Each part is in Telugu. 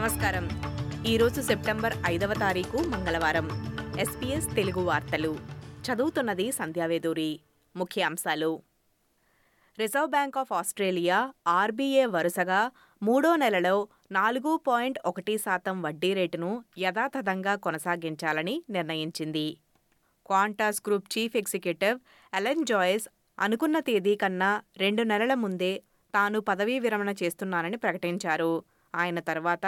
నమస్కారం. ఈరోజు సెప్టెంబర్ ఐదవ తారీఖు మంగళవారం. ఎస్పీఎస్ తెలుగు వార్తలు. చదువుతున్నది సంధ్యావేదూరి ముఖ్యాంశాలు Reserve Bank of Australia RBA వరుసగా మూడో నెలలో నాలుగు పాయింట్ ఒకటి శాతం వడ్డీ రేటును యథాతథంగా కొనసాగించాలని నిర్ణయించింది. Qantas group chief executive Alan Joyce అనుకున్న తేదీ కన్నా రెండు నెలల ముందే తాను పదవీ విరమణ చేస్తున్నానని ప్రకటించారు. ఆయన తర్వాత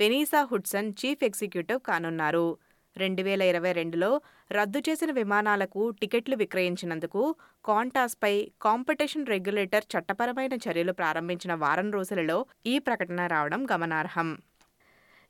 వెనీసా హుడ్సన్ చీఫ్ ఎగ్జిక్యూటివ్ కానున్నారు. రెండు వేల ఇరవై రెండులో రద్దు చేసిన విమానాలకు టికెట్లు విక్రయించినందుకు కాంటాస్పై కాంపిటీషన్ రెగ్యులేటర్ చట్టపరమైన చర్యలు ప్రారంభించిన వారం రోజులలో ఈ ప్రకటన రావడం గమనార్హం.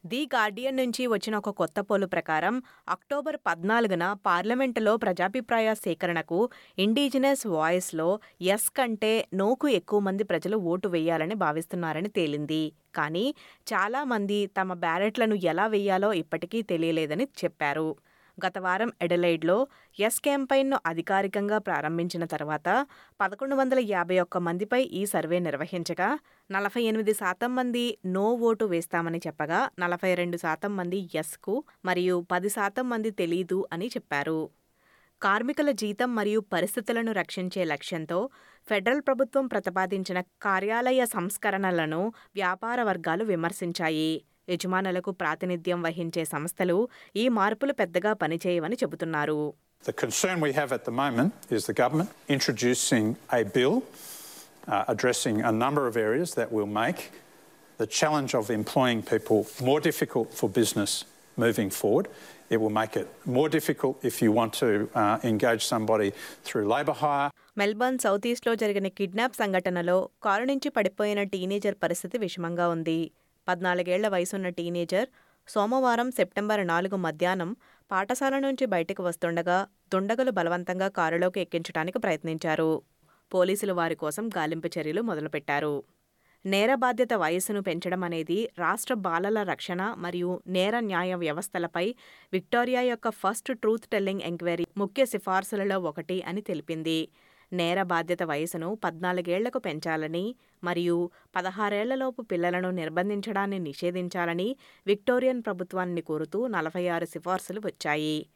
ది గార్డియన్ నుంచి వచ్చిన ఒక కొత్త పోలు ప్రకారం అక్టోబర్ పద్నాలుగున పార్లమెంటులో ప్రజాభిప్రాయ సేకరణకు ఇండిజినస్ వాయిస్లో ఎస్ కంటే నోకు ఎక్కువ మంది ప్రజలు ఓటు వేయాలని భావిస్తున్నారని తేలింది. కానీ చాలామంది తమ బ్యారెట్లను ఎలా వేయాలో ఇప్పటికీ తెలియలేదని చెప్పారు. గత వారం ఎడలైడ్లో ఎస్ క్యాంపైన్ను అధికారికంగా ప్రారంభించిన తర్వాత పదకొండు వందల యాభై ఒక్క మందిపై ఈ సర్వే నిర్వహించగా నలభై ఎనిమిది శాతం మంది నో ఓటు వేస్తామని చెప్పగా నలభై రెండు శాతం మంది ఎస్కు మరియు పది శాతం మంది తెలీదు అని చెప్పారు. కార్మికుల జీతం మరియు పరిస్థితులను రక్షించే లక్ష్యంతో ఫెడరల్ ప్రభుత్వం ప్రతిపాదించిన కార్యాలయ సంస్కరణలను వ్యాపార వర్గాలు విమర్శించాయి. యజమానులకు ప్రాతినిధ్యం వహించే సంస్థలు ఈ మార్పులు పెద్దగా పనిచేయవని చెబుతున్నారు The concern we have at the moment is the government introducing a bill uh, addressing a number of areas that will make the challenge of employing people more difficult for business moving forward. It will make it more difficult if you want to uh, engage somebody through labour hire. Melbourne south ఈస్ట్లో జరిగిన కిడ్నాప్ సంఘటనలో కారు నుంచి పడిపోయిన టీనేజర్ పరిస్థితి విషమంగా ఉంది పద్నాలుగేళ్ళ వయసున్న టీనేజర్ సోమవారం సెప్టెంబర్ నాలుగు మధ్యాహ్నం పాఠశాల నుంచి బయటకు వస్తుండగా దుండగులు బలవంతంగా కారులోకి ఎక్కించడానికి ప్రయత్నించారు. పోలీసులు వారి కోసం గాలింపు చర్యలు మొదలుపెట్టారు. నేర బాధ్యత వయస్సును పెంచడం అనేది రాష్ట్ర బాలల రక్షణ మరియు నేర న్యాయ వ్యవస్థలపై విక్టోరియా యొక్క ఫస్ట్ ట్రూత్ టెల్లింగ్ ఎంక్వైరీ ముఖ్య సిఫార్సులలో ఒకటి అని తెలిపింది. నేర బాధ్యత వయసును పద్నాలుగేళ్ళకు పెంచాలని మరియు పదహారేళ్ళలోపు పిల్లలను నిర్బంధించడాన్ని నిషేధించాలని విక్టోరియన్ ప్రభుత్వాన్ని కోరుతూ నలభై ఆరు సిఫార్సులు వచ్చాయి.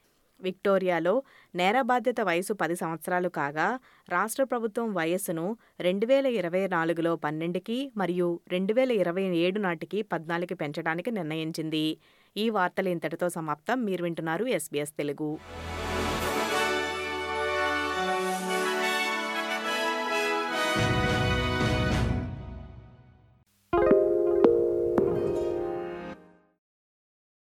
విక్టోరియాలో నేర బాధ్యత వయసు పది సంవత్సరాలు కాగా రాష్ట్ర ప్రభుత్వం వయస్సును రెండు వేల ఇరవై నాలుగులో పన్నెండుకి మరియు రెండు వేల ఇరవై ఏడు నాటికి పద్నాలుగు పెంచడానికి నిర్ణయించింది. ఈ వార్తలు ఇంతటితో సమాప్తం. మీరు వింటున్నారు ఎస్బీఎస్ తెలుగు.